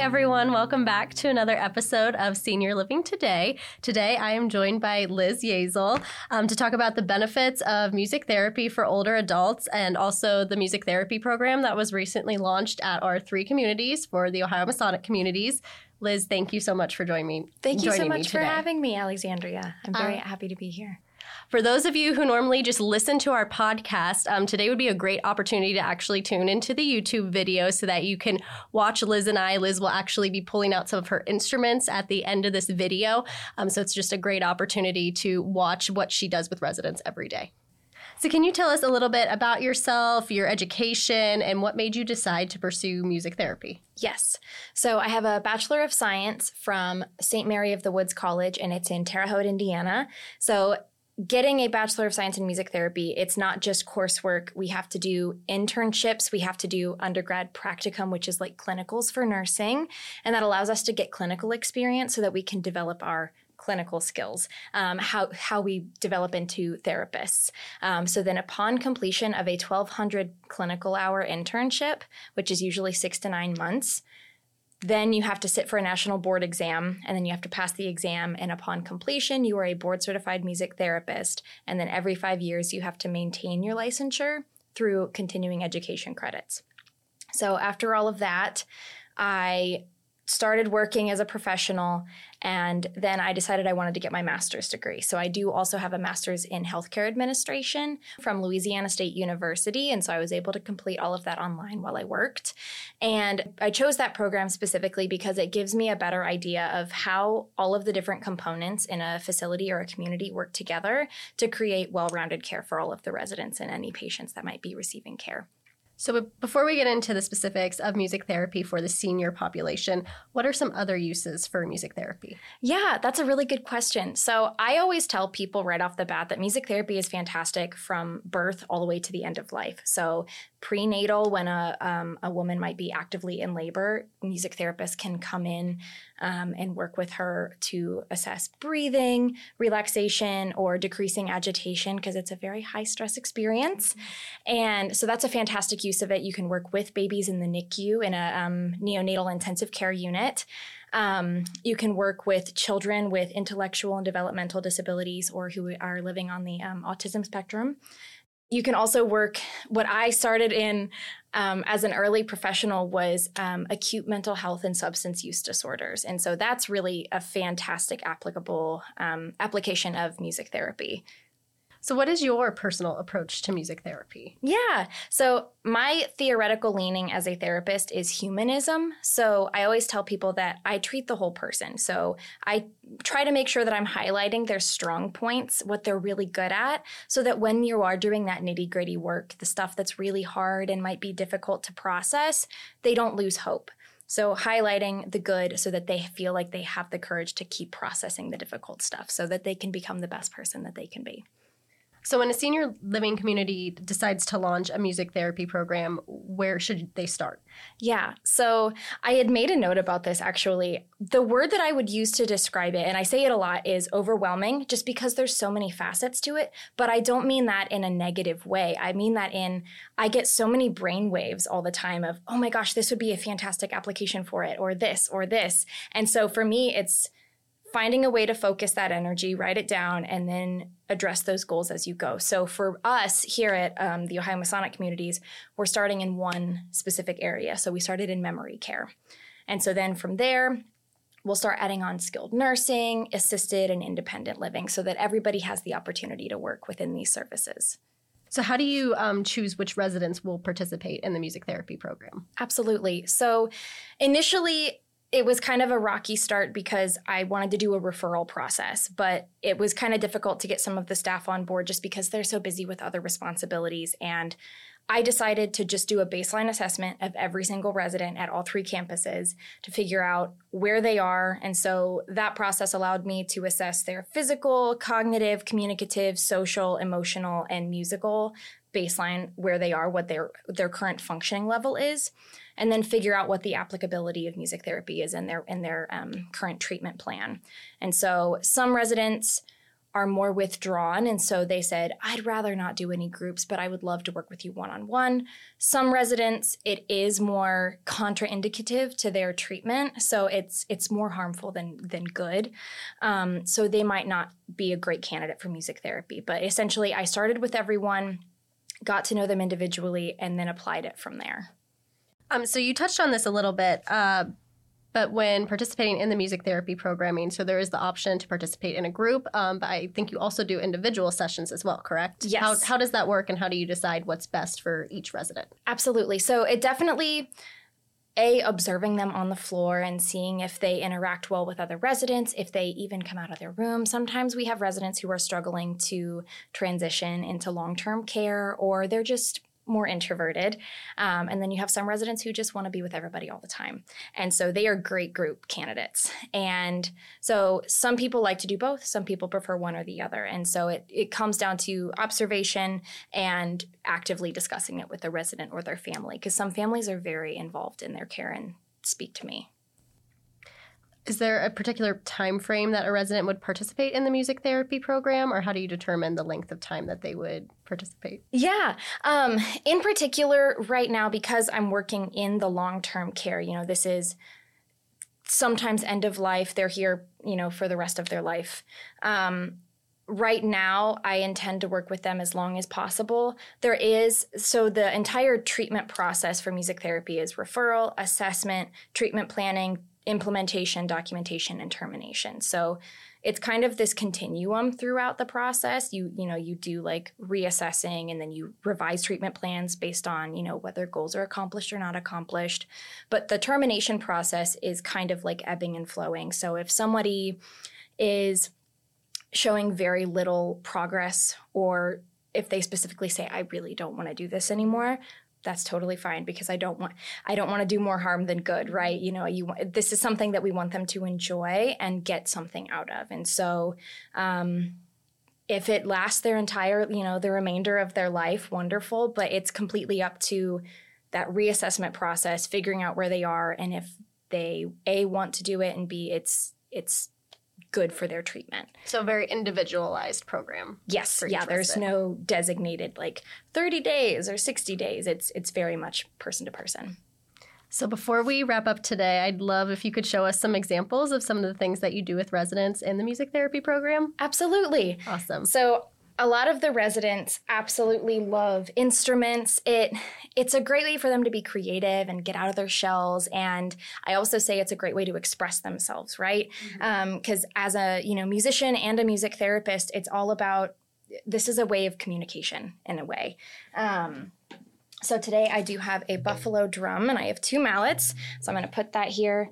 everyone. Welcome back to another episode of Senior Living Today. Today, I am joined by Liz Yazel um, to talk about the benefits of music therapy for older adults and also the music therapy program that was recently launched at our three communities for the Ohio Masonic communities. Liz, thank you so much for joining me. Thank you so much for having me, Alexandria. I'm very Um, happy to be here. For those of you who normally just listen to our podcast, um, today would be a great opportunity to actually tune into the YouTube video so that you can watch Liz and I. Liz will actually be pulling out some of her instruments at the end of this video. Um, so it's just a great opportunity to watch what she does with residents every day. So, can you tell us a little bit about yourself, your education, and what made you decide to pursue music therapy? Yes. So I have a Bachelor of Science from St. Mary of the Woods College, and it's in Terre Haute, Indiana. So getting a Bachelor of Science in Music Therapy, it's not just coursework. We have to do internships. We have to do undergrad practicum, which is like clinicals for nursing. And that allows us to get clinical experience so that we can develop our clinical skills, um, how, how we develop into therapists. Um, so then upon completion of a 1200 clinical hour internship, which is usually six to nine months, then you have to sit for a national board exam and then you have to pass the exam. And upon completion, you are a board certified music therapist. And then every five years, you have to maintain your licensure through continuing education credits. So after all of that, I started working as a professional and then I decided I wanted to get my master's degree. So I do also have a master's in healthcare administration from Louisiana State University. And so I was able to complete all of that online while I worked. And I chose that program specifically because it gives me a better idea of how all of the different components in a facility or a community work together to create well rounded care for all of the residents and any patients that might be receiving care. So, before we get into the specifics of music therapy for the senior population, what are some other uses for music therapy? Yeah, that's a really good question. So, I always tell people right off the bat that music therapy is fantastic from birth all the way to the end of life. So, prenatal, when a, um, a woman might be actively in labor, music therapists can come in um, and work with her to assess breathing, relaxation, or decreasing agitation because it's a very high stress experience. And so, that's a fantastic use of it. You can work with babies in the NICU in a um, neonatal intensive care unit. Um, you can work with children with intellectual and developmental disabilities or who are living on the um, autism spectrum. You can also work. What I started in um, as an early professional was um, acute mental health and substance use disorders, and so that's really a fantastic applicable um, application of music therapy. So, what is your personal approach to music therapy? Yeah. So, my theoretical leaning as a therapist is humanism. So, I always tell people that I treat the whole person. So, I try to make sure that I'm highlighting their strong points, what they're really good at, so that when you are doing that nitty gritty work, the stuff that's really hard and might be difficult to process, they don't lose hope. So, highlighting the good so that they feel like they have the courage to keep processing the difficult stuff so that they can become the best person that they can be. So, when a senior living community decides to launch a music therapy program, where should they start? Yeah. So I had made a note about this actually. The word that I would use to describe it, and I say it a lot, is overwhelming just because there's so many facets to it. But I don't mean that in a negative way. I mean that in, I get so many brain waves all the time of, oh my gosh, this would be a fantastic application for it, or this, or this. And so for me, it's, finding a way to focus that energy, write it down, and then address those goals as you go. So for us here at um, the Ohio Masonic Communities, we're starting in one specific area. So we started in memory care. And so then from there, we'll start adding on skilled nursing, assisted, and independent living so that everybody has the opportunity to work within these services. So, how do you um, choose which residents will participate in the music therapy program? Absolutely. So initially, it was kind of a rocky start because I wanted to do a referral process, but it was kind of difficult to get some of the staff on board just because they're so busy with other responsibilities. And I decided to just do a baseline assessment of every single resident at all three campuses to figure out where they are. And so that process allowed me to assess their physical, cognitive, communicative, social, emotional, and musical baseline where they are, what their their current functioning level is, and then figure out what the applicability of music therapy is in their in their um, current treatment plan. And so some residents are more withdrawn. And so they said, I'd rather not do any groups, but I would love to work with you one on one. Some residents, it is more contraindicative to their treatment. So it's it's more harmful than than good. Um, so they might not be a great candidate for music therapy. But essentially, I started with everyone, got to know them individually, and then applied it from there. Um, so you touched on this a little bit. Uh, but when participating in the music therapy programming, so there is the option to participate in a group, um, but I think you also do individual sessions as well, correct? Yes. How, how does that work, and how do you decide what's best for each resident? Absolutely. So it definitely a observing them on the floor and seeing if they interact well with other residents if they even come out of their room sometimes we have residents who are struggling to transition into long-term care or they're just more introverted. Um, and then you have some residents who just want to be with everybody all the time. And so they are great group candidates. And so some people like to do both, some people prefer one or the other. And so it, it comes down to observation and actively discussing it with the resident or their family, because some families are very involved in their care and speak to me. Is there a particular time frame that a resident would participate in the music therapy program, or how do you determine the length of time that they would participate? Yeah. Um, in particular, right now, because I'm working in the long term care, you know, this is sometimes end of life. They're here, you know, for the rest of their life. Um, right now i intend to work with them as long as possible there is so the entire treatment process for music therapy is referral assessment treatment planning implementation, documentation, and termination. So it's kind of this continuum throughout the process. You you know you do like reassessing and then you revise treatment plans based on you know whether goals are accomplished or not accomplished. But the termination process is kind of like ebbing and flowing. So if somebody is showing very little progress or if they specifically say i really don't want to do this anymore that's totally fine because I don't want I don't want to do more harm than good, right? You know, you this is something that we want them to enjoy and get something out of, and so um, if it lasts their entire, you know, the remainder of their life, wonderful. But it's completely up to that reassessment process, figuring out where they are, and if they a want to do it, and b it's it's good for their treatment. So, a very individualized program. Yes. Yeah. There's resident. no designated like 30 days or 60 days. It's it's very much person to person. So, before we wrap up today, I'd love if you could show us some examples of some of the things that you do with residents in the music therapy program. Absolutely. Awesome. So, a lot of the residents absolutely love instruments. It it's a great way for them to be creative and get out of their shells. And I also say it's a great way to express themselves, right? Because mm-hmm. um, as a you know musician and a music therapist, it's all about this is a way of communication in a way. Um, so today I do have a buffalo drum and I have two mallets. So I'm going to put that here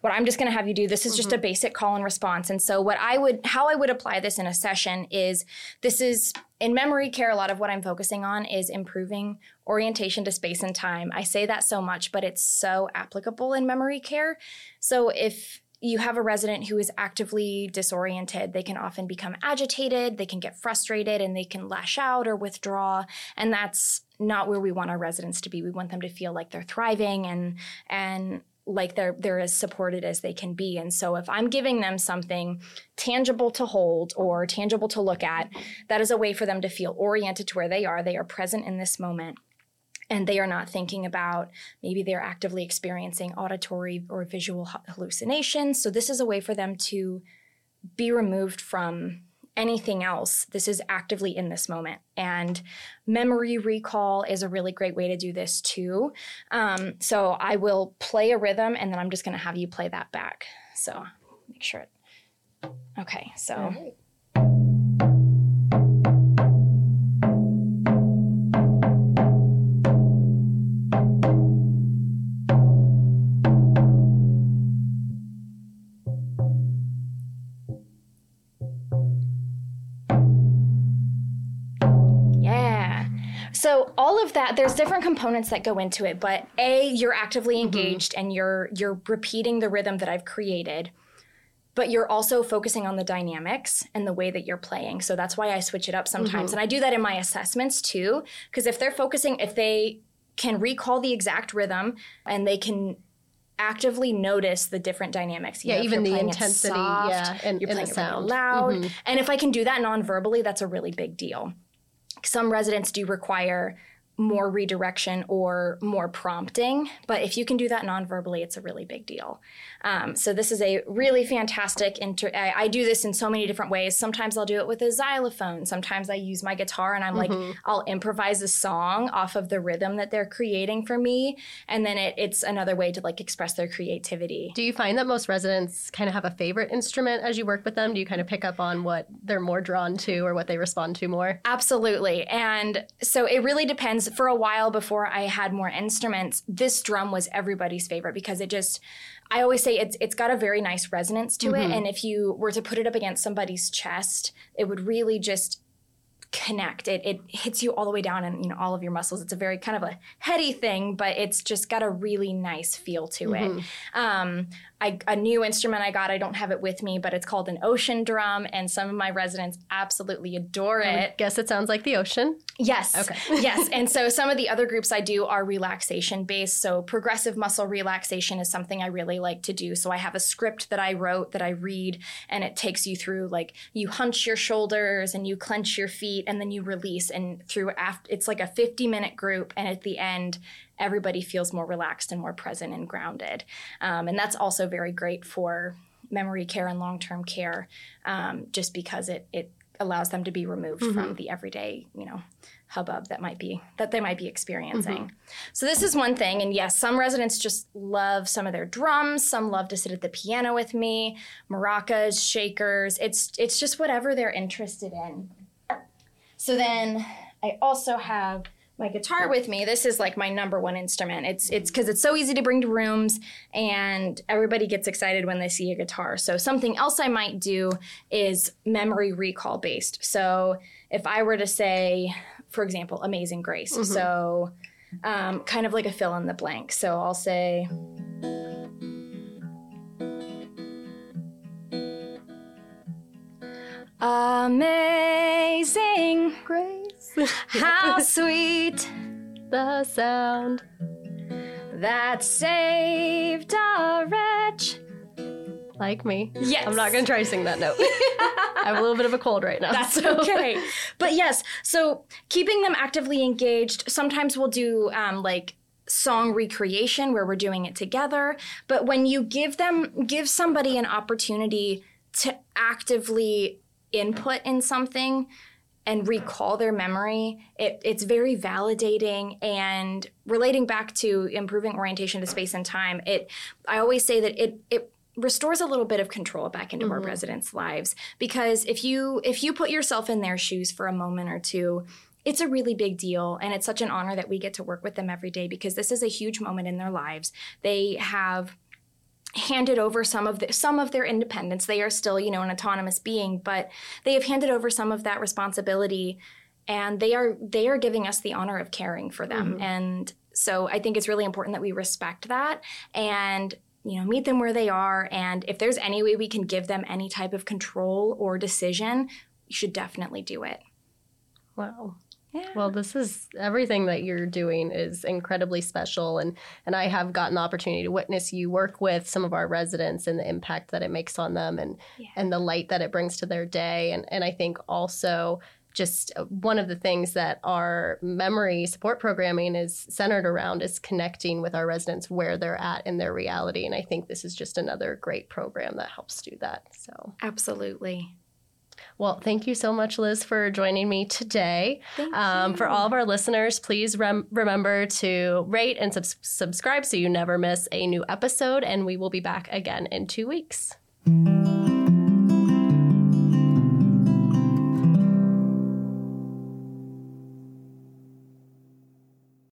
what I'm just going to have you do this is mm-hmm. just a mm-hmm. basic call and response. And so what I would how I would apply this in a session is this is in memory care a lot of what I'm focusing on is improving orientation to space and time. I say that so much but it's so applicable in memory care. So if you have a resident who is actively disoriented, they can often become agitated, they can get frustrated, and they can lash out or withdraw. And that's not where we want our residents to be. We want them to feel like they're thriving and and like they're they're as supported as they can be. And so if i'm giving them something tangible to hold or tangible to look at that is a way for them to feel oriented to where they are. They are present in this moment and they are not thinking about maybe they're actively experiencing auditory or visual hallucinations. So this is a way for them to be removed from anything else. This is actively in this moment. And memory recall is a really great way to do this too. Um, so I will play a rhythm and then I'm just going to have you play that back. So make sure it. Okay, so. So all of that, there's different components that go into it, but A, you're actively mm-hmm. engaged mm-hmm. and you're you're repeating the rhythm that I've created. But you're also focusing on the dynamics and the way that you're playing. So that's why I switch it up sometimes. Mm-hmm. And I do that in my assessments too. Because if they're focusing, if they can recall the exact rhythm and they can actively notice the different dynamics. You yeah, know, even the intensity, soft, yeah, and, you're and playing the it really sound. loud. Mhm. And if I can do that non-verbally, that's a really big deal. Some residents do require more redirection or more prompting, but if you can do that non-verbally, it's a really big deal. Um, so this is a really fantastic. Inter- I, I do this in so many different ways. Sometimes I'll do it with a xylophone. Sometimes I use my guitar and I'm like, I'll improvise a song off of the rhythm that they're creating for me, and then it, it's another way to like express their creativity. Do you find that most residents kind of have a favorite instrument as you work with them? Do you kind of pick up on what they're more drawn to or what they respond to more? Absolutely. And so it really depends. For a while before I had more instruments, this drum was everybody's favorite because it just I always say it's it's got a very nice resonance to it and if you were to put it up against somebody's chest, it would really just connect. It it hits you all the way down and you know all of your muscles. It's a very kind of a heady thing, but it's just got a really nice feel to it. Um, I, a new instrument I got, I don't have it with me, but it's called an ocean drum, and some of my residents absolutely adore it. Guess it sounds like the ocean. Yes. Okay. yes. And so some of the other groups I do are relaxation based. So progressive muscle relaxation is something I really like to do. So I have a script that I wrote that I read and it takes you through like you hunch your shoulders and you clench your feet and then you release and through after it's like a 50 minute group and at the end everybody feels more relaxed and more present and grounded. Um, and that's also very great for memory care and long-term care um, just because it it allows them to be removed from the everyday you know hubbub that might be that they might be experiencing. So this is one thing and yes some residents just love some of their drums. Some love to sit at the piano with me maracas shakers. It's it's just whatever they're interested in. So then i also have my guitar with me. This is like my number one instrument. It's it's because it's so easy to bring to rooms, and everybody gets excited when they see a guitar. So something else I might do is memory recall based. So if I were to say, for example, Amazing Grace, so um, kind of like a fill in the blank. So I'll say. Amazing, Grace. how sweet the sound. that saved a wretch. Like me. Yes. I'm not going to try to sing that note. I have a little bit of a cold right now. That's so- okay. But yes, so keeping them actively engaged. Sometimes we'll do um, like song recreation where we're doing it together. But when you give them, give somebody an opportunity to actively input in something and recall their memory, it, it's very validating. And relating back to improving orientation to space and time. It, I always say that it, it restores a little bit of control back into our mm-hmm. residents' lives. Because if you if you put yourself in their shoes for a moment or two it's a really big deal. And it's such an honor that we get to work with them every day because this is a huge moment in their lives. They have handed over some of the, some of their independence. They are still you know an autonomous being but they have handed over some of that responsibility and they are they are giving us the honor of caring for them. Mm-hmm. And so i think it's really important that we respect that and you know meet them where they are. And if there's any way we can give them any type of control or decision you should definitely do it. Wow. Yeah Well, this is everything that you're doing is incredibly special, and and I have gotten the opportunity to witness you work with some of our residents and the impact that it makes on them, and Yeah. and the light that it brings to their day, and and I think also just uh, one of the things that our memory support programming is centered around is connecting with our residents where they're at in their reality, and I think this is just another great program that helps do that. So. absolutely Well, thank you so much, Liz, for joining me today. Um, for all of our listeners, please rem- remember to rate and subs- subscribe so you never miss a new episode. And we will be back again in two weeks.